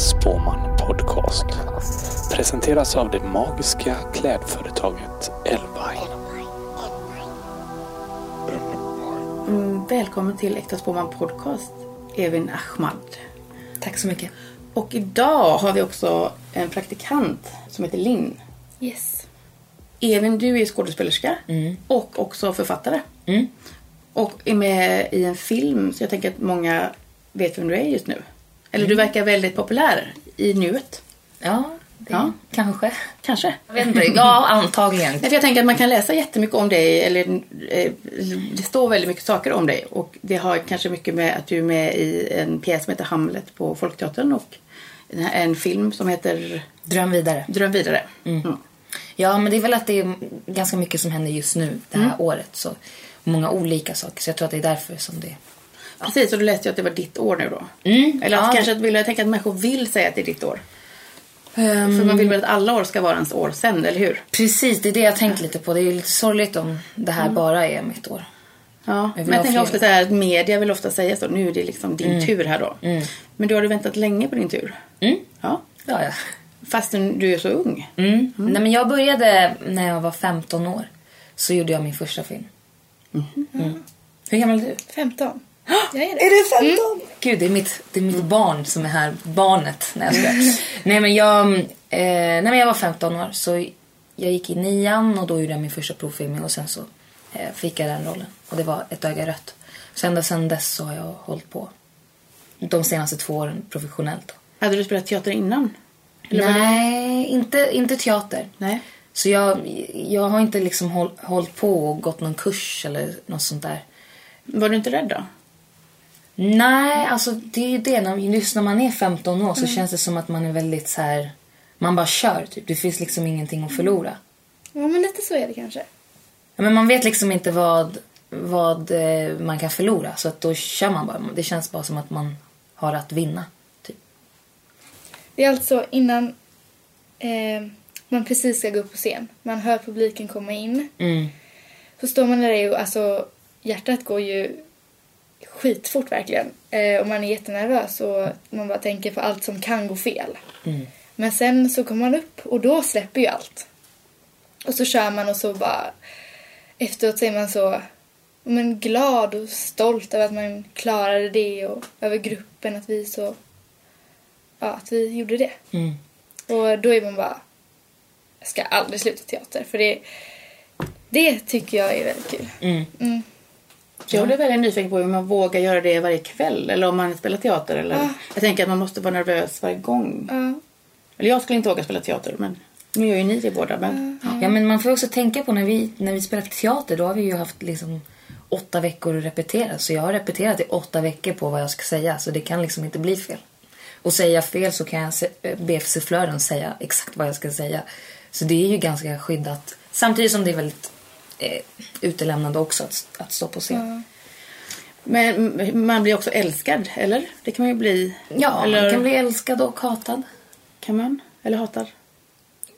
Spåman Podcast. Presenteras av det magiska klädföretaget Elvine. Mm, välkommen till Äkta Spåman Podcast, Evin Ahmad. Tack så mycket. Och idag har vi också en praktikant som heter Linn. Yes. Evin, du är skådespelerska Mm. och också författare. Och är med i en film, så jag tänker att många vet vem du är just nu. Eller Mm. du verkar väldigt populär i nuet. Ja, det, Ja. kanske. Kanske. Jag vet inte. Ja, antagligen. Nej, för jag tänker att man kan läsa jättemycket om dig, eller eh, det står väldigt mycket saker om dig. Och det har kanske mycket med att du är med i en pjäs som heter Hamlet på Folkteatern och en- film som heter Dröm vidare. Dröm vidare. Mm. Ja, men det är väl att det är ganska mycket som händer just nu det här året. Så många olika saker. Så jag tror att det är därför som det... Precis, och du läste ju att det var ditt år nu då. Mm, Eller att ja. kanske att vill, jag tänker att människor vill säga att det är ditt år. Ehm, För man vill väl att alla år ska vara ens år sen, eller hur? Precis, det är det jag tänkt lite på. Det är ju lite sorgligt om det här bara är mitt år. Ja, Jag men jag tänker ofta så här att media vill ofta säga så. Nu är det liksom din tur här då. Men du har du väntat länge på din tur. Mm. Ja. Ja, ja. Fastän du är så ung. Mm. Nej, men jag började när jag var 15 år. Så gjorde jag min första film. Mm. Hur gammal är du? 15. Jag är det. Är det 15? Gud, det är mitt, det är mitt barn som är här. Barnet. Nej, jag nej, men jag, eh, nej, men jag var 15 år. Så jag gick i nian och då gjorde jag min första provfilmning. Och sen så eh, fick jag den rollen. Och det var Ett öga rött. Så ända sen dess så har jag hållit på. De senaste två åren professionellt. Hade du spelat teater innan? Eller Nej, inte, inte teater. Nej. Så jag, jag har inte liksom håll, hållit på och gått någon kurs eller något sånt där. Var du inte rädd då? Nej, alltså det är ju det. När, just när man är 15 år så känns det som att man är väldigt så här... Man bara kör typ. Det finns liksom ingenting att förlora. Ja, men lite så är det kanske. Ja, Men man vet liksom inte vad, vad eh, man kan förlora. Så att då kör man bara. Det känns bara som att man har att vinna. Typ. Det är alltså innan eh, man precis ska gå upp på scen. Man hör publiken komma in. Mm. Så står man där och alltså hjärtat går ju skitfort verkligen. Eh, och man är jättenervös och man bara tänker på allt som kan gå fel. Mm. Men sen så kommer man upp och då släpper ju allt. Och så kör man och så bara efteråt så är man så men, glad och stolt över att man klarade det och över gruppen att vi så ja, att vi gjorde det. Mm. Och då är man bara jag ska aldrig sluta teater för det det tycker jag är väldigt kul. Mm. Jag blev väldigt nyfiken på hur man vågar göra det varje kväll. Eller om man spelar teater. Eller... Ja. Jag tänker att man måste vara nervös varje gång. Ja. Eller jag skulle inte våga spela teater. Men nu gör ju ni det båda. Men... Ja, men man får också tänka på när vi, när vi spelar teater, då har vi ju haft liksom åtta veckor att repetera. Så jag har repeterat i åtta veckor på vad jag ska säga, så det kan liksom inte bli fel. Och säger jag fel så kan jag eh, be sufflören säga exakt vad jag ska säga. Så det är ju ganska skyddat. Samtidigt som det är väldigt eh, utelämnande också att, att stå på scen. Men man blir också älskad, eller? Det kan man ju bli. Ja, eller... man kan bli älskad och hatad. Kan man? Eller hatad?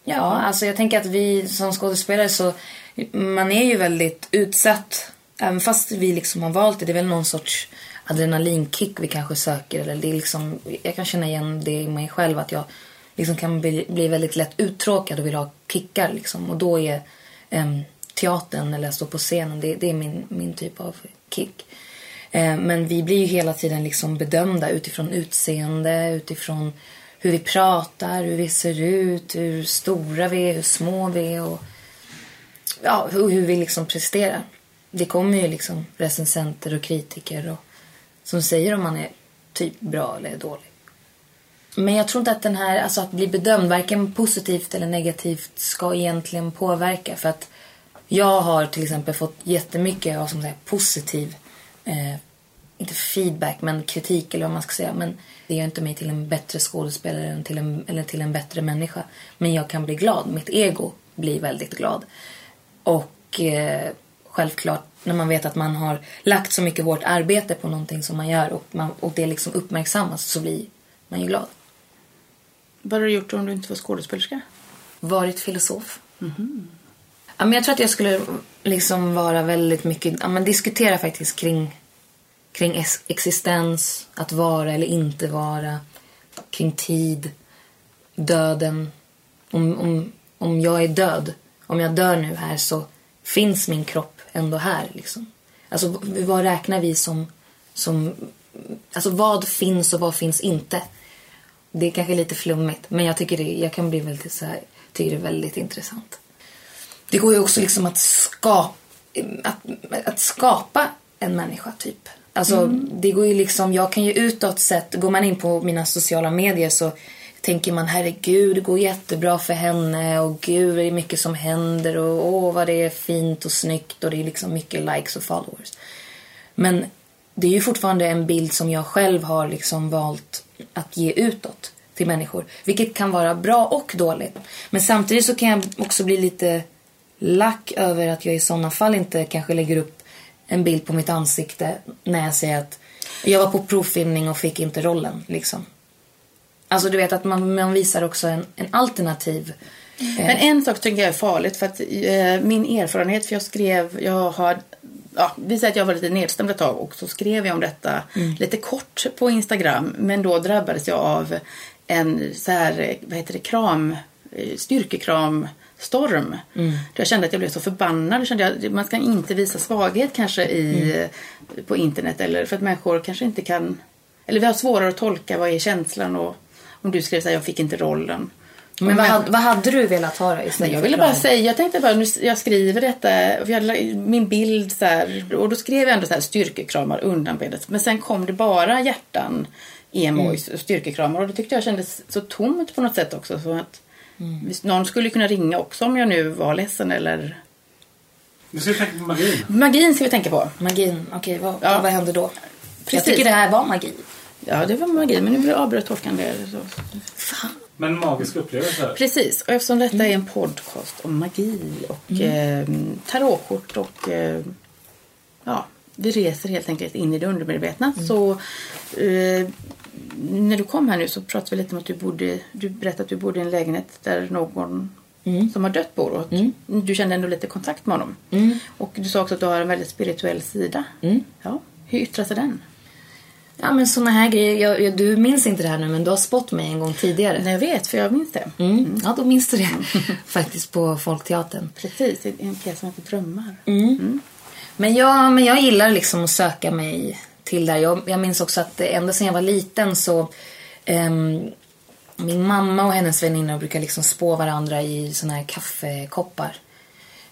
Ja, alltså jag tänker att vi som skådespelare så man är ju väldigt utsatt. Även fast vi liksom har valt det. Det är väl någon sorts adrenalinkick vi kanske söker. Eller det är liksom, jag kan känna igen det i mig själv att jag liksom kan bli, bli väldigt lätt uttråkad och vill ha kickar. Liksom. Och då är em, teatern eller stå på scenen, det, det är min, min typ av kick. Eh, men vi blir ju hela tiden liksom bedömda utifrån utseende, utifrån hur vi pratar, hur vi ser ut, hur stora vi är, hur små vi är och ja, hur, hur vi liksom presterar. Det kommer ju liksom recensenter och kritiker och, som säger om man är typ bra eller dålig. Men jag tror inte att den här, alltså att bli bedömd varken positivt eller negativt ska egentligen påverka. För att jag har till exempel fått jättemycket av som säger, positiv, eh, inte feedback men kritik eller vad man ska säga. Men det gör inte mig till en bättre skådespelare än till en, eller till en bättre människa. Men jag kan bli glad, mitt ego blir väldigt glad. Och eh, självklart när man vet att man har lagt så mycket hårt arbete på någonting som man gör och, man, och det liksom uppmärksammas så blir man ju glad. Vad hade du gjort om du inte var skådespelerska? Varit filosof. Ja, men jag tror att jag skulle liksom vara väldigt mycket, ja, men diskutera faktiskt kring, kring existens, att vara eller inte vara. kring tid, döden. Om, om, om jag är död, om jag dör nu här så finns min kropp ändå här. Liksom. Alltså vad räknar vi som, som... Alltså vad finns och vad finns inte? Det är kanske lite flummigt men jag tycker det, jag kan bli väldigt så här, tycker det är väldigt intressant. Det går ju också liksom att skapa, att, att skapa en människa typ. Alltså det går ju liksom, jag kan ju utåt sett, går man in på mina sociala medier så tänker man herregud det går jättebra för henne och gud det är mycket som händer och åh vad det är fint och snyggt och det är liksom mycket likes och followers. Men det är ju fortfarande en bild som jag själv har liksom valt att ge utåt till människor. Vilket kan vara bra och dåligt. Men samtidigt så kan jag också bli lite lack över att jag i sådana fall inte kanske lägger upp en bild på mitt ansikte när jag säger att jag var på provfilmning och fick inte rollen. Liksom. Alltså du vet att man, man visar också en, en alternativ Men en sak tycker jag är farligt för att eh, min erfarenhet, för jag skrev, jag har Ja, vi säger att jag var lite nedstämd ett tag och så skrev jag om detta lite kort på Instagram. Men då drabbades jag av en så här, vad heter det, kram, eh, styrkekramstorm. Mm. Jag kände att jag blev så förbannad. Jag kände att man ska inte visa svaghet kanske i, på internet. Eller för att människor kanske inte kan... Eller vi har svårare att tolka vad är känslan och om du skrev så här, jag fick inte rollen. Men vad, hade- vad hade du velat ha istället jag ville bara säga, jag tänkte bara, nu, jag skriver detta, jag, min bild så här, och då skrev jag ändå så här styrkekramar undanbedet. Men sen kom det bara hjärtan, emojis och styrkekramar och det tyckte jag kändes så tomt på något sätt också. Så att, visst, någon skulle kunna ringa också om jag nu var ledsen eller... Du ska tänka på magin. Magin ska vi tänka på. Magin, okej vad, Ja. vad hände då? Jag Precis. tycker det här var magi. Ja, det var magi, men nu avbröt Håkan det. Så. Fan. Men magiska upplevelser. Precis, och eftersom detta är en podcast om magi och eh, tarotkort och eh, ja, vi reser helt enkelt in i det undermedvetna. Så eh, när du kom här nu så pratade vi lite om att du bodde, du berättade att du bodde i en lägenhet där någon som har dött bor och att du kände ändå lite kontakt med honom. Och du sa också att du har en väldigt spirituell sida. Ja, hur yttrar sig den? Ja men såna här grejer, jag, jag, du minns inte det här nu men du har spott mig en gång tidigare. Nej, jag vet, för jag minns det. Mm. Ja då minns du det. Faktiskt på Folkteatern. Precis, i en pjäs som heter Drömmar. Men jag, men jag gillar liksom att söka mig till där. Jag, jag minns också att ända sedan jag var liten så um, min mamma och hennes väninnor brukar liksom spå varandra i såna här kaffekoppar.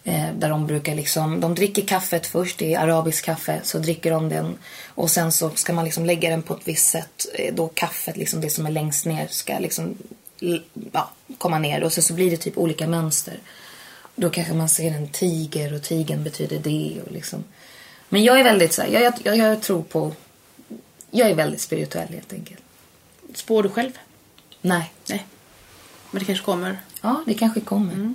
Eh, där de brukar liksom, de dricker kaffet först, det är arabiskt kaffe, så dricker de den och sen så ska man liksom lägga den på ett visst sätt. Eh, Då kaffet, liksom det som är längst ner, ska liksom ja, komma ner och så, så blir det typ olika mönster. Då kanske man ser en tiger och tigern betyder det och liksom. Men jag är väldigt så här, jag, jag, jag tror på, jag är väldigt spirituell helt enkelt. Spår du själv? Nej. Nej. Men det kanske kommer. Ja, det kanske kommer.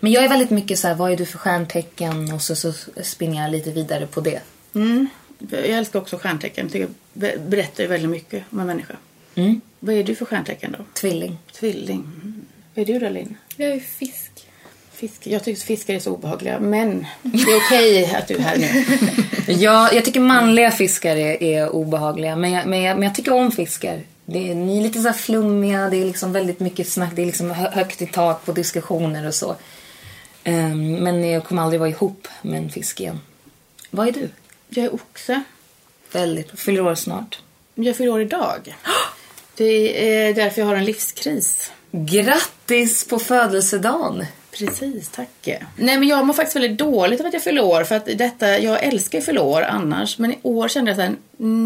Men jag är väldigt mycket så här, vad är du för stjärntecken? Och så, så spinner jag lite vidare på det. Mm. Jag älskar också stjärntecken. Jag tycker det berättar ju väldigt mycket om en människa. Mm. Vad är du för stjärntecken då? Tvilling. Tvilling. Mm. Vad är du då Linn? Jag är fisk. Fisk. Jag tycker fiskar är så obehagliga. Men det är okej att du är här nu. Ja, jag tycker manliga fiskar är, är obehagliga. Men jag, men, jag, men jag tycker om fiskar. Det är, ni är lite så flummiga, det är liksom väldigt mycket snack, det är liksom hö- högt i tak på diskussioner och så. Ehm, men jag kommer aldrig vara ihop med en fisk igen. Vad är du? Jag är oxe. Väldigt, fyller år snart. Jag fyller år idag. Det är därför jag har en livskris. Grattis på födelsedagen! Precis, tack. Nej men jag mår faktiskt väldigt dåligt av att jag fyller år. För att detta, jag älskar ju fylla år annars. Men i år kände jag så här,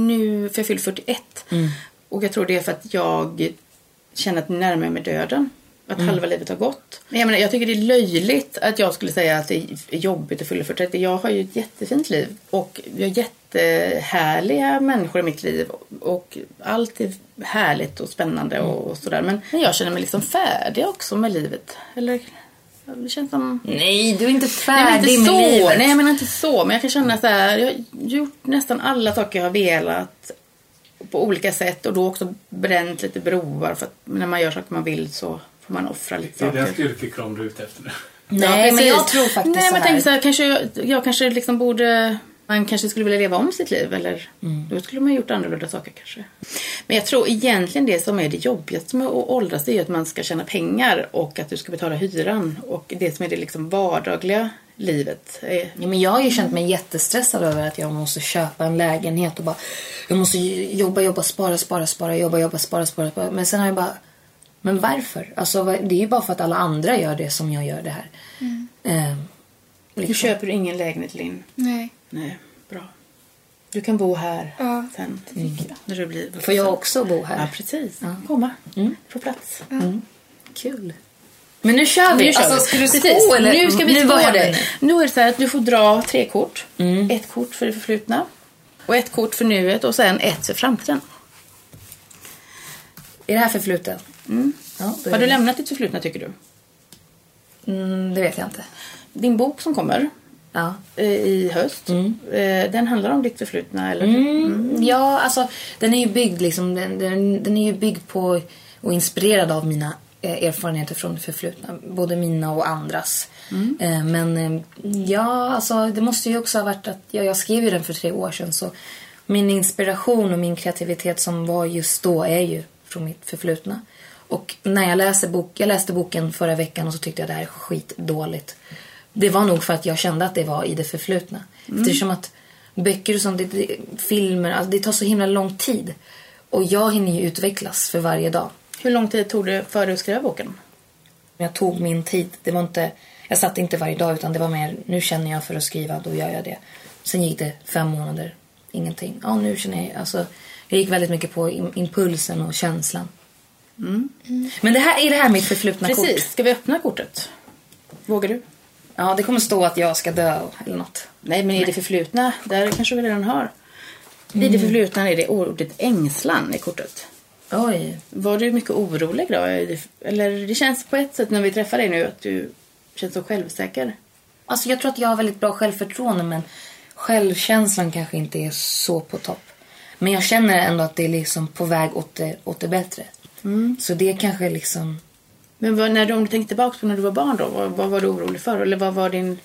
nu, för jag fyller 41. Och jag tror det är för att jag känner att närmar mig döden. Att halva livet har gått. Jag, menar, jag tycker det är löjligt att jag skulle säga att det är jobbigt att fylla 41. Jag har ju ett jättefint liv. Och jag har jättehärliga människor i mitt liv. Och allt är härligt och spännande och, och sådär. Men jag känner mig liksom färdig också med livet. Eller det känns som... Nej, du är inte Nej, men färdig inte med så. livet. Nej, jag menar inte så. Men jag kan känna så här. Jag har gjort nästan alla saker jag har velat. På olika sätt. Och då också bränt lite broar. För att när man gör saker man vill så får man offra lite Det är den saker. styrkekram du är ute efter nu. Nej, men precis. jag tror faktiskt Nej, så men jag här. tänkte så här. Kanske jag, jag kanske liksom borde Man kanske skulle vilja leva om sitt liv eller då skulle man ha gjort annorlunda saker kanske. Men jag tror egentligen det som är det jobbigaste med att åldras det är att man ska tjäna pengar och att du ska betala hyran och det som är det liksom vardagliga livet. Är, Ja, men jag har ju känt mig jättestressad över att jag måste köpa en lägenhet och bara jag måste jobba, jobba, spara, spara, spara, jobba, jobba, spara, spara, spara. Men sen har jag bara men varför? Alltså, det är ju bara för att alla andra gör det som jag gör det här. Eh, Nu liksom. köper du ingen lägenhet Linn. Nej. Nej, bra. Du kan bo här Ja. sen, jag. När du blir vuxen. Får jag också bo här? Ja, precis. Komma. Mm. Få plats. Kul. Men nu kör vi. Nu kör alltså, vi. spå eller? Nu ska vi nu, vad det. nu? Är det så här att du får dra tre kort. Mm. Ett kort för det förflutna. Och ett kort för nuet och sen ett för framtiden. Är det här förflutet? Mm. Ja, Har du lämnat ditt förflutna tycker du? Mm, det vet jag inte. Din bok som kommer Ja. eh, i höst. eh, Den handlar om ditt förflutna eller? Mm, Ja, alltså den är ju byggd liksom, den, den, den är ju byggd på och inspirerad av mina eh, erfarenheter från det förflutna. Både mina och andras. Eh, men ja, alltså det måste ju också ha varit att ja, jag skrev ju den för tre år sedan så min inspiration och min kreativitet som var just då är ju från mitt förflutna. Och när jag läste, bok, jag läste boken förra veckan och så tyckte jag det här är skitdåligt. Det var nog för att jag kände att det var i det förflutna. Eftersom att böcker och sånt, det, det, filmer, alltså det tar så himla lång tid. Och jag hinner ju utvecklas för varje dag. Hur lång tid tog det för dig att skriva boken? Jag tog min tid. Det var inte, jag satt inte varje dag utan det var mer, nu känner jag för att skriva, då gör jag det. Sen gick det fem månader, ingenting. Ja, nu känner jag, alltså, jag gick väldigt mycket på im- impulsen och känslan. Men det här, är det här mitt förflutna kort? Precis. Ska vi öppna kortet? Vågar du? Ja, det kommer stå att jag ska dö eller något. Nej, men i det förflutna, där kanske vi redan har. I det förflutna är det ordet ängslan i kortet. Oj. Var du mycket orolig då? Eller det känns på ett sätt när vi träffar dig nu att du känns så självsäker. Alltså jag tror att jag har väldigt bra självförtroende men självkänslan kanske inte är så på topp. Men jag känner ändå att det är liksom på väg åt det, åt det bättre. Så det kanske liksom... Men vad, när du, om du tänker tillbaka på när du var barn då, vad, vad var du orolig för? Eller vad var din...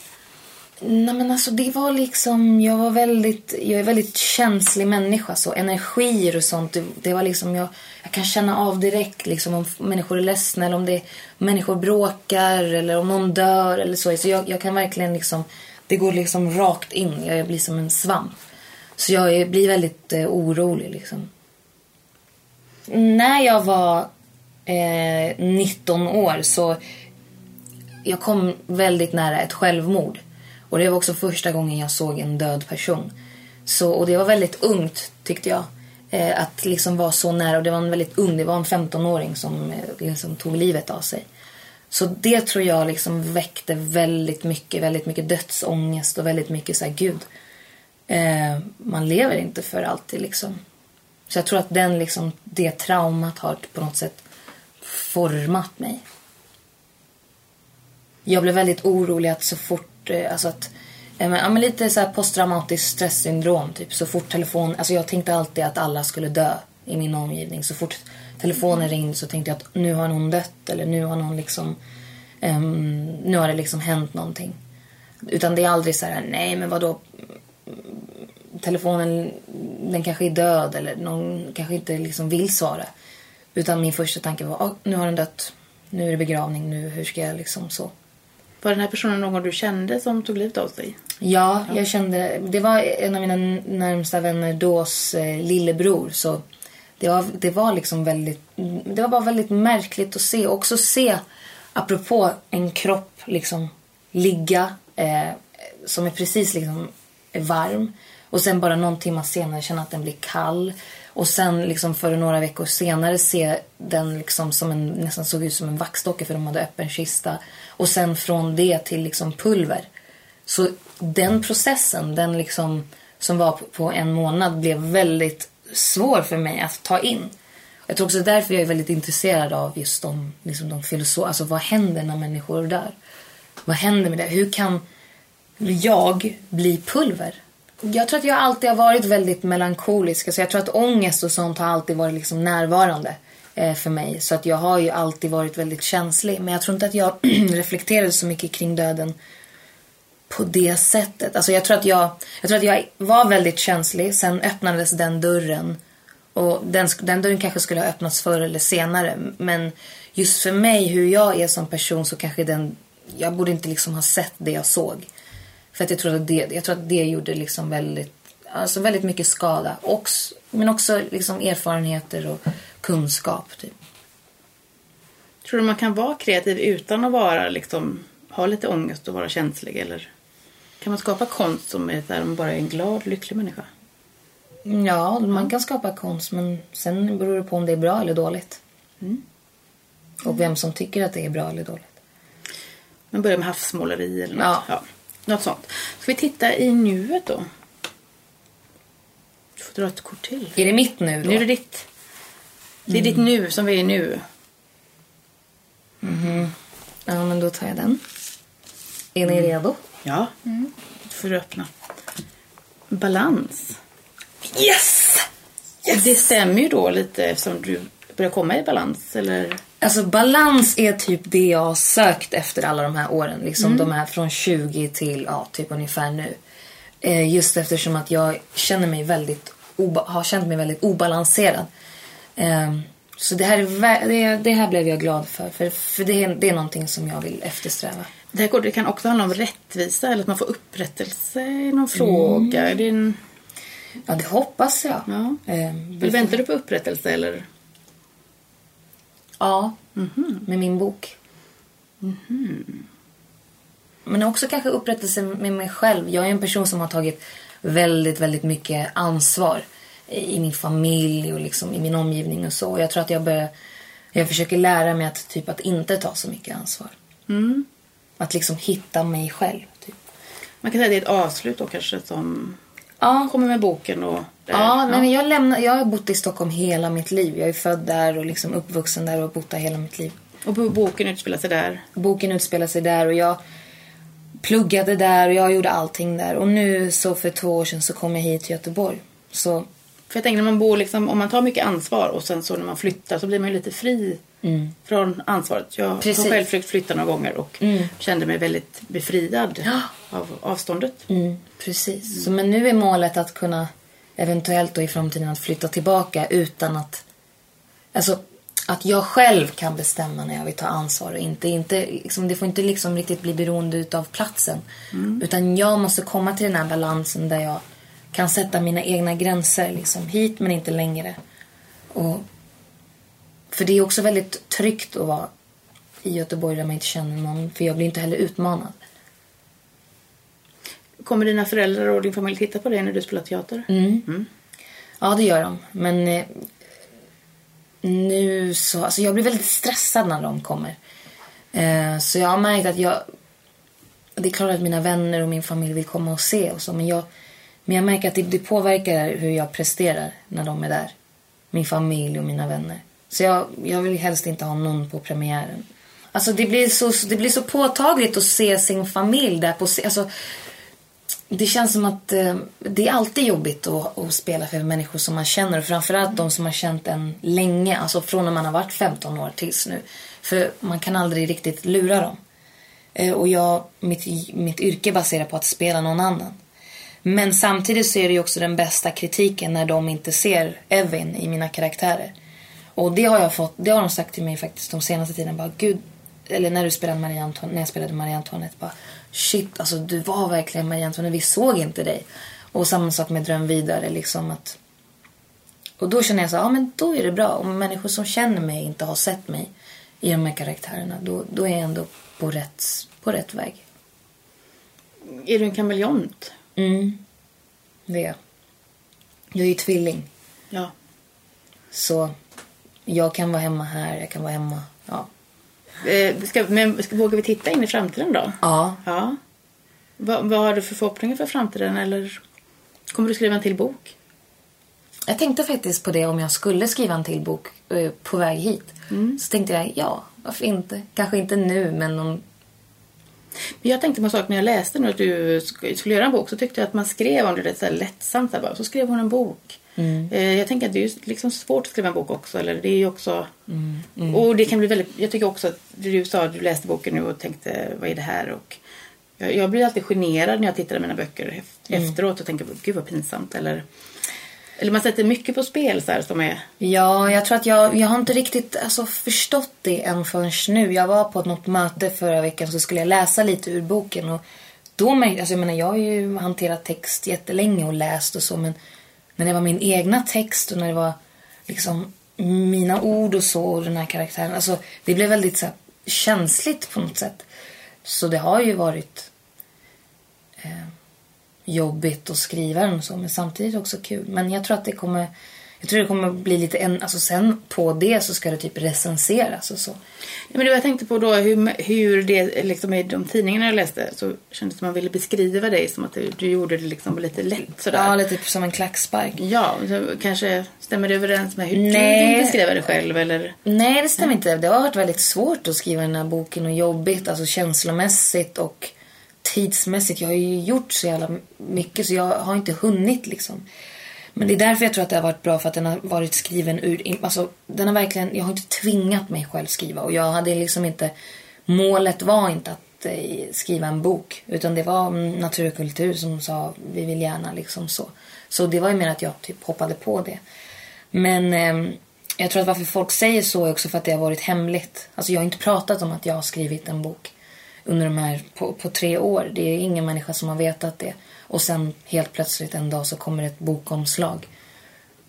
Nej men alltså det var liksom, jag var väldigt, jag är väldigt känslig människa så energier och sånt, det, det var liksom, jag, jag kan känna av direkt liksom om människor är ledsna eller om det, om människor bråkar eller om någon dör eller så. Så jag, jag kan verkligen liksom, det går liksom rakt in, jag blir som en svamp. Så jag är- blir väldigt eh, orolig liksom. När jag var eh, 19 år så jag kom väldigt nära ett självmord. Och det var också första gången jag såg en död person. Så, och det var väldigt ungt tyckte jag. Eh, att liksom vara så nära. Och det var en väldigt ung, det var en 15-åring som eh, liksom tog livet av sig. Så det tror jag liksom väckte väldigt mycket, väldigt mycket dödsångest och väldigt mycket så här, gud. Eh, man lever inte för alltid liksom. Så jag tror att den liksom, det traumat har på något sätt format mig. Jag blev väldigt orolig att så fort, eh, alltså att, men, ja, men lite så här posttraumatiskt stresssyndrom typ. Så fort telefon, alltså jag tänkte alltid att alla skulle dö i min omgivning. Så fort telefonen ringde så tänkte jag att nu har någon dött eller nu har någon liksom, ehm, nu har det liksom hänt någonting. Utan det är aldrig så här, nej men vadå, telefonen den kanske är död eller någon kanske inte liksom vill svara. Utan min första tanke var, "Ah, nu har den dött, nu är det begravning, nu hur ska jag liksom så. Var den här personen någon du kände som tog livet av sig? Ja, jag kände, det var en av mina närmsta vänner dås eh, lillebror så det var, det var liksom väldigt, det var bara väldigt märkligt att se. Också se, apropå en kropp liksom ligga eh, som är precis liksom varm och sen bara någon timme senare känna att den blir kall och sen liksom för några veckor senare se den liksom som en, nästan såg ut som en vaxdocka för de hade öppen kista och sen från det till liksom pulver. Så den processen, den liksom som var på- en månad blev väldigt svår för mig att ta in. Jag tror också därför jag är väldigt intresserad av just de, liksom de filosofer, alltså vad händer när människor dör? Vad händer med det? Hur kan jag bli pulver? Jag tror att jag alltid har varit väldigt melankolisk. Alltså jag tror att ångest och sånt har alltid varit liksom närvarande eh, för mig. Så att jag har ju alltid varit väldigt känslig. Men jag tror inte att jag reflekterade så mycket kring döden på det sättet. Alltså jag tror att jag, jag tror att jag var väldigt känslig. Sen öppnades den dörren. Och den, den dörren kanske skulle ha öppnats förr eller senare. Men just för mig, hur jag är som person så kanske den... Jag borde inte liksom ha sett det jag såg. För att jag tror att det, jag tror att det gjorde liksom väldigt, alltså väldigt mycket skada. Och, men också liksom erfarenheter och kunskap. Typ. Tror du man kan vara kreativ utan att vara liksom, ha lite ångest och vara känslig? Eller kan man skapa konst som är där man bara är en glad, lycklig människa? Ja, man kan skapa konst men sen beror det på om det är bra eller dåligt. Och vem som tycker att det är bra eller dåligt. Man börjar med havsmåleri eller något. Ja. Ja. Något sånt. Ska vi titta i nuet då? Du får dra ett kort till. Är det mitt nu då? Nu är det ditt. Det är ditt nu som vi är nu. Ja, men då tar jag den. Är ni redo? Ja. Mm. Då får du öppna. Balans. Yes! Det stämmer ju då lite eftersom du börjar komma i balans. Eller? Alltså balans är typ det jag har sökt efter alla de här åren. Liksom de här från 20 till ja, typ ungefär nu. Eh, just eftersom att jag känner mig väldigt har känt mig väldigt obalanserad. Eh, så det här, det, det här blev jag glad för. För, för det, är, det är någonting som jag vill eftersträva. Det här kortet kan också handla om rättvisa eller att man får upprättelse i någon fråga. Det är en... Ja, det hoppas jag. Ja. Eh, väntar du på upprättelse eller? Ja, med min bok. Men också kanske upprättelse med mig själv. Jag är en person som har tagit väldigt, väldigt mycket ansvar i min familj och liksom i min omgivning och så. Och jag tror att jag börjar... Jag försöker lära mig att typ att inte ta så mycket ansvar. Att liksom hitta mig själv. Typ. Man kan säga att det är ett avslut då kanske som Ja, kommer med boken och... Ja, nej, men jag, lämnar, jag har bott i Stockholm hela mitt liv. Jag är född där och liksom uppvuxen där och har bott där hela mitt liv. Och bo- boken utspelar sig där. Boken utspelar sig där och jag pluggade där och jag gjorde allting där. Och nu så för två år sedan så kom jag hit till Göteborg. Så För jag tänker när man bor liksom, om man tar mycket ansvar och sen så när man flyttar så blir man ju lite fri från ansvaret. Jag Precis. har själv försökt flytta några gånger och Mm. kände mig väldigt befriad av avståndet. mm, precis. Så, men nu är målet att kunna eventuellt då i framtiden att flytta tillbaka utan att... Alltså att jag själv kan bestämma när jag vill ta ansvar och inte. inte liksom, det får inte liksom riktigt bli beroende utav platsen. Utan jag måste komma till den här balansen där jag kan sätta mina egna gränser. Liksom, hit men inte längre. Och, för det är också väldigt tryggt att vara i Göteborg där man inte känner någon. För jag blir inte heller utmanad. Kommer dina föräldrar och din familj titta på dig när du spelar teater? Mm. Ja, det gör de. Men eh, nu så... Alltså jag blir väldigt stressad när de kommer. Eh, så jag har märkt att jag... Det är klart att mina vänner och min familj vill komma och se och så, men jag, men jag märker att det, det påverkar hur jag presterar när de är där. Min familj och mina vänner. Så jag, jag vill helst inte ha någon på premiären. Alltså det blir så, det blir så påtagligt att se sin familj där på alltså, det känns som att eh, det är alltid jobbigt att, att spela för människor som man känner. Och framförallt de som har känt en länge. Alltså från när man har varit 15 år tills nu. För man kan aldrig riktigt lura dem. Eh, och jag, mitt, mitt yrke baserar på att spela någon annan. Men samtidigt så är det ju också den bästa kritiken när de inte ser Evin i mina karaktärer. Och det har jag fått, det har de sagt till mig faktiskt de senaste tiden. Bara, Gud, eller när du spelade Marie Antoinette, när jag spelade Marie Antoinette. Bara, shit, alltså du var verkligen Marie Antoinette, vi såg inte dig. Och samma sak med Dröm vidare, liksom att... Och då känner jag så ja men då är det bra. Om människor som känner mig inte har sett mig i de här karaktärerna, då, då är jag ändå på rätt, på rätt väg. Är du en kameleont? Mm, det är jag. Jag är ju tvilling. Ja. Så jag kan vara hemma här, jag kan vara hemma... Ja. Eh, ska, men ska, vågar vi titta in i framtiden då? Ja. Ja. Vad, vad har du för förhoppningar för framtiden? Eller kommer du skriva en till bok? Jag tänkte faktiskt på det om jag skulle skriva en till bok eh, på väg hit. Så tänkte jag, ja, varför inte? Kanske inte nu, men om... Men jag tänkte på en sak när jag läste nu att du sk- skulle göra en bok så tyckte jag att man skrev om det rätt så lättsamt. Så, här bara. så skrev hon en bok. Eh, jag tänker att det är liksom svårt att skriva en bok också. Eller det är också... Och det kan bli väldigt... Jag tycker också att du sa att du läste boken nu och tänkte vad är det här? Och Jag, jag blir alltid generad när jag tittar i mina böcker ef- efteråt och tänker gud vad pinsamt. Eller, eller man sätter mycket på spel så här som är... Ja, jag tror att jag, jag har inte riktigt alltså, förstått det än förrän nu. Jag var på något möte förra veckan så skulle jag läsa lite ur boken och då alltså, jag menar jag har ju hanterat text jättelänge och läst och så men när det var min egna text och när det var liksom mina ord och så och den här karaktären, alltså det blev väldigt så här, känsligt på något sätt. Så det har ju varit eh, jobbigt att skriva den och så men samtidigt också kul. Men jag tror att det kommer jag tror det kommer bli lite en, alltså sen på det så ska det typ recenseras och så. Ja, men det jag tänkte på då hur, hur det liksom i de tidningarna jag läste så kändes det man ville beskriva dig som att du, du gjorde det liksom lite lätt sådär. Ja, lite som en klackspark. Ja, kanske stämmer det överens med hur Nej. du vill beskriva dig själv eller? Nej, det stämmer inte. Det har varit väldigt svårt att skriva den här boken och jobbigt, alltså känslomässigt och tidsmässigt. Jag har ju gjort så jävla mycket så jag har inte hunnit liksom. Men det är därför jag tror att det har varit bra för att den har varit skriven ur, alltså den har verkligen, jag har inte tvingat mig själv skriva och jag hade liksom inte, målet var inte att eh, skriva en bok utan det var natur och kultur som sa vi vill gärna liksom så. Så det var ju mer att jag typ hoppade på det. Men eh, jag tror att varför folk säger så är också för att det har varit hemligt. Alltså jag har inte pratat om att jag har skrivit en bok under de här på, på tre år. Det är ingen människa som har vetat det. Och sen helt plötsligt en dag så kommer ett bokomslag.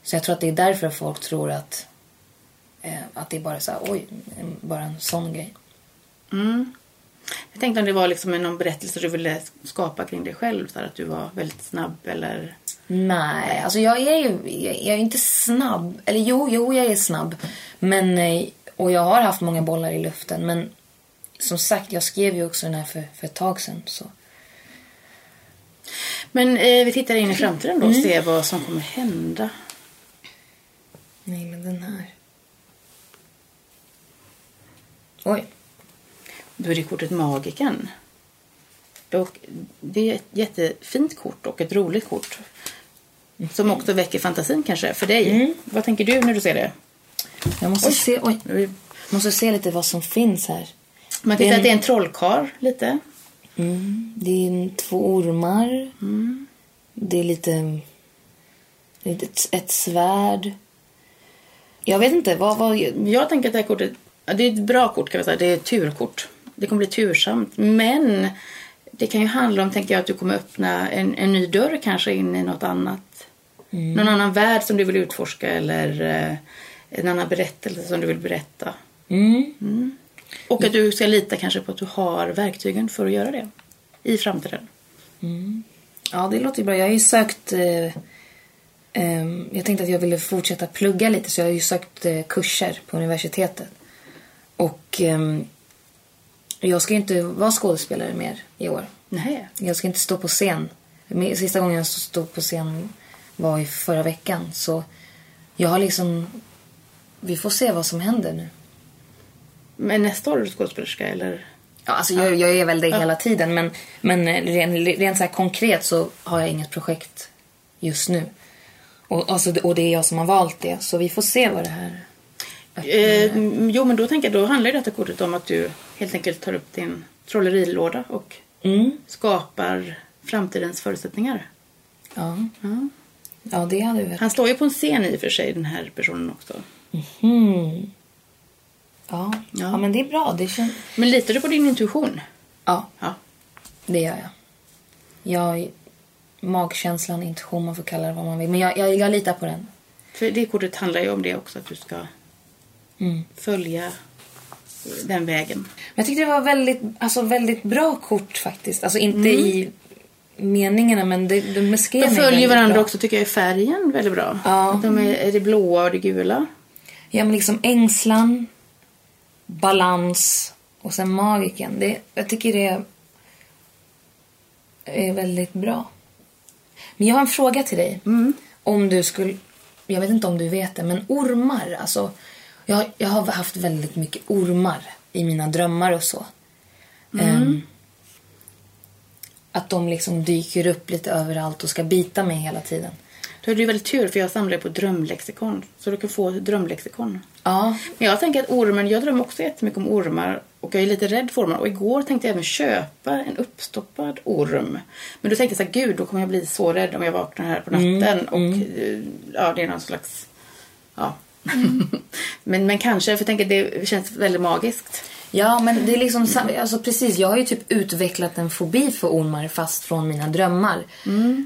Så jag tror att det är därför folk tror att, eh, att det är bara så här, oj, bara en sån grej. Mm. Jag tänkte om det var liksom någon berättelse du ville skapa kring dig själv. Så att du var väldigt snabb eller... Nej, alltså jag är ju jag jag är inte snabb. Eller jo, jo, jag är snabb. Men, eh, och jag har haft många bollar i luften. Men som sagt, jag skrev ju också den här för, för ett tag sedan. Så. Men eh, vi tittar in i framtiden då och ser vad som kommer hända. Nej, men den här. Oj. Då är det kortet Magiken. Och det är ett jättefint kort och ett roligt kort. Som också väcker fantasin kanske för dig. Mm. Vad tänker du när du ser det? Jag måste Oj. se, oj. Måste se lite vad som finns här. Man kan säga att det är en trollkarl lite. Mm. Det är en, två ormar. Det är lite... ett, ett svärd. Jag vet inte. Vad, vad, Jag tänker att det här kortet, det är ett bra kort kan vi säga. Det är ett turkort. Det kommer bli tursamt. Men det kan ju handla om, tänker jag, att du kommer öppna en, en ny dörr kanske in i något annat. Någon annan värld som du vill utforska eller eh, en annan berättelse som du vill berätta. mm. Och att du ska lita kanske på att du har verktygen för att göra det i framtiden. Ja, det låter ju bra. Jag har ju sökt... Eh, ehm, jag tänkte att jag ville fortsätta plugga lite så jag har ju sökt eh, kurser på universitetet. Och ehm, jag ska ju inte vara skådespelare mer i år. Nej. Jag ska inte stå på scen. Sista gången jag stod på scen var i förra veckan. Så jag har liksom... Vi får se vad som händer nu. Men nästa år är du skådespelerska eller? Ja, alltså jag, jag är väl det hela tiden. Men, men eh, rent, rent så konkret så har jag inget projekt just nu. Och, alltså, och det är jag som har valt det. Så vi får se vad det här. Eh, jo, men då tänker jag, då handlar ju detta kortet om att du helt enkelt tar upp din trollerilåda och Mm. skapar framtidens förutsättningar. Ja. Ja. ja, det hade väl. Han står ju på en scen i och för sig, den här personen också. Hmm. Ja. Ja. Ja. men det är bra. Det kän... Men litar du på din intuition? Ja, Ja. det gör jag. Jag... Magkänslan, intuition, man får kalla det vad man vill. Men jag, jag, jag litar på den. För det kortet handlar ju om det också, att du ska Mm. följa den vägen. Men jag tyckte det var väldigt, alltså väldigt bra kort faktiskt. Alltså inte i meningarna men det, de beskrev De mig följer väldigt varandra bra. också tycker jag i färgen väldigt bra. Ja. Att De är, är det blåa och det gula. Ja men liksom ängslan, balans och sen magiken. Det, jag tycker det är, väldigt bra. Men jag har en fråga till dig. Om du skulle, jag vet inte om du vet det, men ormar. Alltså, jag, jag har haft väldigt mycket ormar i mina drömmar och så. Ehm, att de liksom dyker upp lite överallt och ska bita mig hela tiden. Du det är väldigt tur för jag samlar på drömlexikon. Så du kan få drömlexikon. Ja. Men jag tänker att ormen, jag drömmer också jättemycket om ormar. Och jag är lite rädd för ormar. Och igår tänkte jag även köpa en uppstoppad orm. Men då tänkte jag så här, gud då kommer jag bli så rädd om jag vaknar här på natten. och eh, ja, det är någon slags, ja. men, men kanske, för jag tänker att det känns väldigt magiskt. Ja, men det är liksom alltså precis. Jag har ju typ utvecklat en fobi för ormar fast från mina drömmar.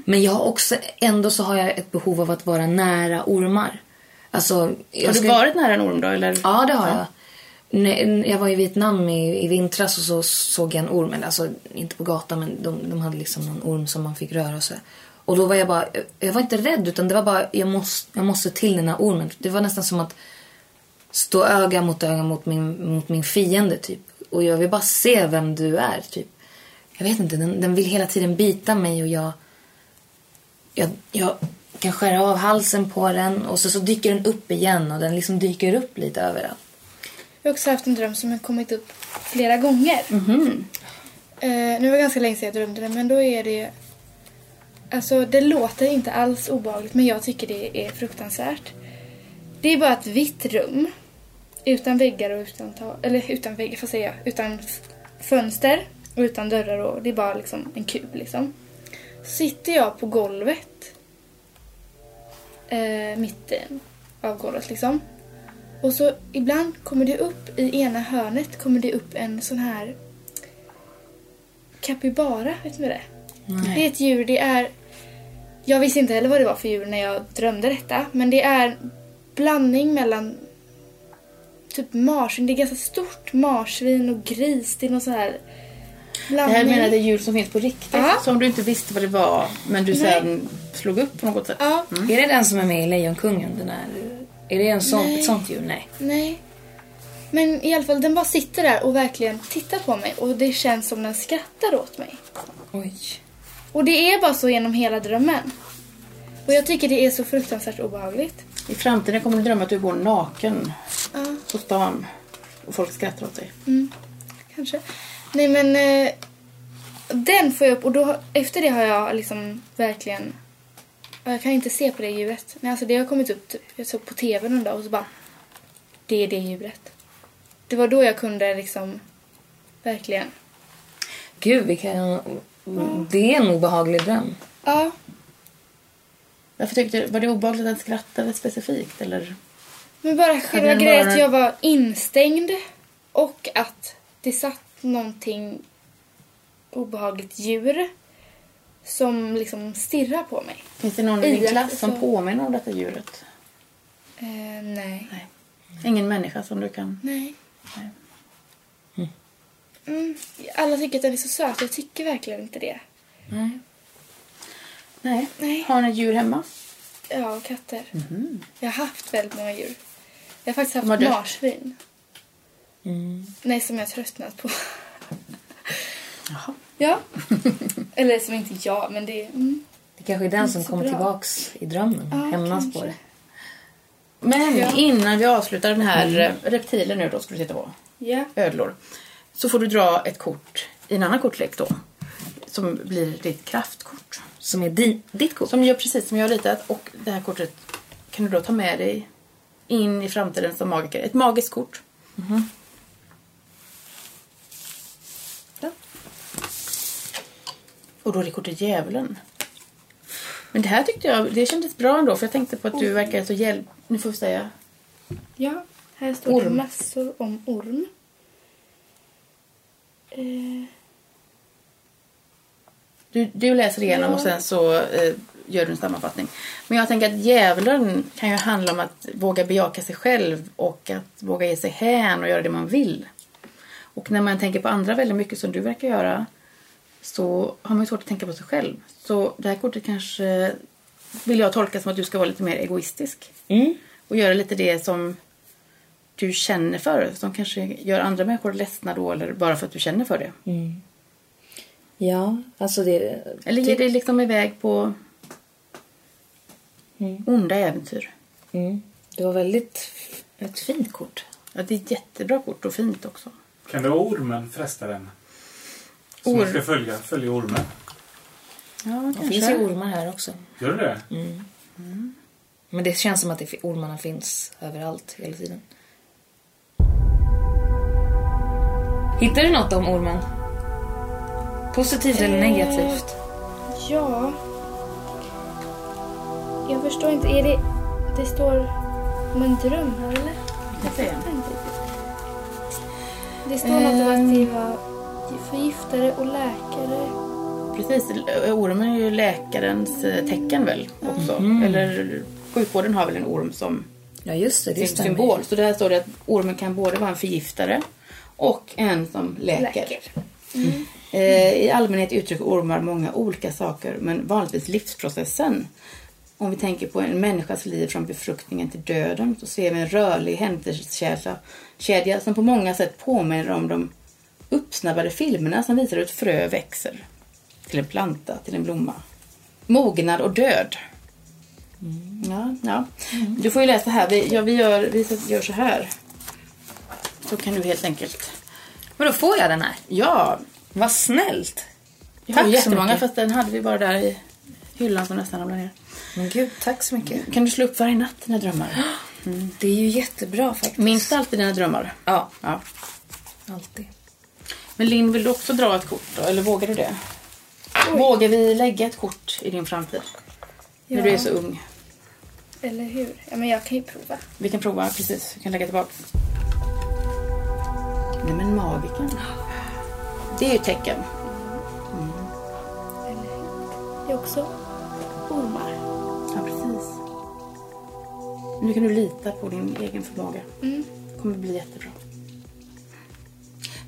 Men jag har också, ändå så har jag ett behov av att vara nära ormar. Alltså, jag Har du ska- varit nära en orm då? Eller? Ja, det har jag. När jag var i Vietnam i, i vintras och så såg jag en orm. Eller alltså inte på gatan men de, de hade liksom någon orm som man fick röra sig. Och då var jag bara, jag var inte rädd utan det var bara, jag måste, jag måste till den här ormen. Det var nästan som att stå öga mot öga mot min, mot min fiende typ. Och jag vill bara se vem du är typ. Jag vet inte, den, den vill hela tiden bita mig och jag, jag, jag kan skära av halsen på den och så, så dyker den upp igen och den liksom dyker upp lite överallt. Jag har också haft en dröm som har kommit upp flera gånger. Eh, nu var det ganska länge sedan jag drömde det, men då är det... Alltså, det låter inte alls obehagligt, men jag tycker det är fruktansvärt. Det är bara ett vitt rum. Utan väggar och utan tak. Eller utan väggar, får säga. Utan fönster och utan dörrar. Och det är bara liksom en kub liksom. Så sitter jag på golvet. Eh, mitten av golvet liksom. Och så ibland kommer det upp i ena hörnet kommer det upp en sån här kapybara, vet ni det är? Det är ett djur, det är... Jag visste inte heller vad det var för djur när jag drömde detta. Men det är blandning mellan typ marsvin, det är ganska stort marsvin och gris. Det är någon sån här Det blandning. här menar det är djur som finns på riktigt. Ja. Som du inte visste vad det var. Men du sen slog upp på något sätt. Ja, Är det den som är med i Lejonkungen? Den där? Är det en sån, Nej. ett sånt djur? Nej. nej. Men i alla fall, den bara sitter där och verkligen tittar på mig. Och det känns som den skrattar åt mig. Oj. Och det är bara så genom hela drömmen. Och jag tycker det är så fruktansvärt obehagligt. I framtiden kommer du drömma att du går naken Ja, på stan. Och folk skrattar åt dig. kanske. Nej men... Eh, den får jag upp och då, efter det har jag liksom verkligen... Jag kan inte se på det djuret. Men alltså det har kommit upp, typ, jag såg på tv någon dag och så bara... Det är det djuret. Det var då jag kunde liksom verkligen... Gud, vilken... Det är en obehaglig dröm. Ja, Varför tyckte var det obehagligt att den skrattade specifikt? Eller? Men bara själva grejen bara- att jag var instängd och att det satt någonting obehagligt djur som liksom stirrar på mig. Finns det någon i din klass som så- påminner om detta djuret? Eh, nej. Nej. Ingen människa som du kan... Nej. Nej. Mm, alla tycker att den är så söt. Jag tycker verkligen inte det. Nej. Nej. Nej. Har ni djur hemma? Ja, katter. Jag har haft väldigt många djur. Jag har faktiskt har haft dött? marsvin. Nej, som jag tröttnat på. Jaha. ja. Eller som inte jag, men det... Mm. Det kanske är den som kommer bra. tillbaks i drömmen. Ja, hämnas kanske. på det. Men Ja. innan vi avslutar den här eh, reptilen nu då ska du titta på. Ja. Ödlor. Så får du dra ett kort i en annan kortlek då. Som blir ditt kraftkort. Som är di, ditt kort. Som gör precis som jag har ritat. Och det här kortet kan du då ta med dig in i framtiden som magiker. Ett magiskt kort. Ja. Och då är det kortet Djävulen. Men det här tyckte jag, det kändes bra ändå för jag tänkte på att du verkar så hjälp... Nu får vi säga. Ja, här står det Orm. massor om orm. Eh, Du, du läser igenom Ja. och sen så eh, gör du en sammanfattning. Men jag tänker att djävulen kan ju handla om att våga bejaka sig själv och att våga ge sig hän och göra det man vill. Och när man tänker på andra väldigt mycket som du verkar göra så har man ju svårt att tänka på sig själv. Så det här kortet kanske vill jag tolka som att du ska vara lite mer egoistisk. Mm. Och göra lite det som du känner för. Som kanske gör andra människor ledsna då eller bara för att du känner för det. Ja, alltså det... Eller ger det liksom iväg på Mm. onda äventyr. Mm. Det var väldigt ett fint kort. Ja, det är ett jättebra kort och fint också. Kan det vara ormen fresta den? Så Orm. man ska följa, följa ormen. Ja, Det finns ju ormar här också. Gör det det? Men det känns som att det, ormarna finns överallt hela tiden. Hittar du något om ormen? Positivt eller Eh. negativt? Ja. Jag förstår inte. Är det... Det står om en dröm här eller? Jag säger. Det står något om att det Ehm. var förgiftare och läkare. Precis, ormen är ju läkarens eh, tecken väl också. Eller sjukvården har väl en orm som Ja, just det. Det sin symbol. Så där står det att ormen kan både vara en förgiftare och en som läker. Läker. Eh, I allmänhet uttrycker ormar många olika saker, men vanligtvis livsprocessen. Om vi tänker på en människas liv från befruktningen till döden så ser vi en rörlig händelsekedja kedja som på många sätt påminner om de uppsnabbade filmerna som visar hur ett frö växer till en planta, till en blomma. Mognad och död. Ja, ja. Du får ju läsa här. Vi, ja, vi, gör, vi gör så här. Så kan du helt enkelt... Men då får jag den här. Ja, Vad snällt. jag har Tack så jättemånga mycket. fast den hade vi bara där i hyllan som nästan ramlade ner. Men gud, tack så mycket. Kan du slå upp varje natt dina drömmar? Det är ju jättebra faktiskt. Minns du alltid dina drömmar? Ja, Ja. alltid. Men Linn, vill du också dra ett kort då? Eller vågar du det? Vågar vi lägga ett kort i din framtid? När Ja. du är så ung. Eller hur? Ja, men jag kan ju prova. Vi kan prova, precis. Vi kan lägga tillbaka. Nej men magiken. Det är ju ett tecken. Hur? Det är också ormar. Ja, precis. Nu kan du lita på din egen förmåga. Mm. Det kommer bli jättebra.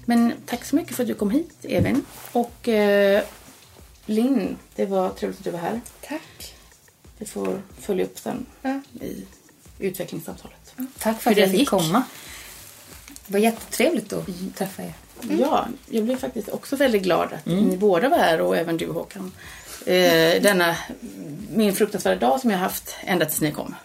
Men tack så mycket för att du kom hit, Evin. Och eh, Linn, det var trevligt att du var här. Tack. Vi får följa upp sen Ja. i utvecklingssamtalet. Tack för Hur att jag fick komma. Det var jättetrevligt att träffa er. Ja, jag blev faktiskt också väldigt glad att ni båda var här och även du Håkan. Eh, denna min fruktansvärda dag som jag haft ända tills ni kom.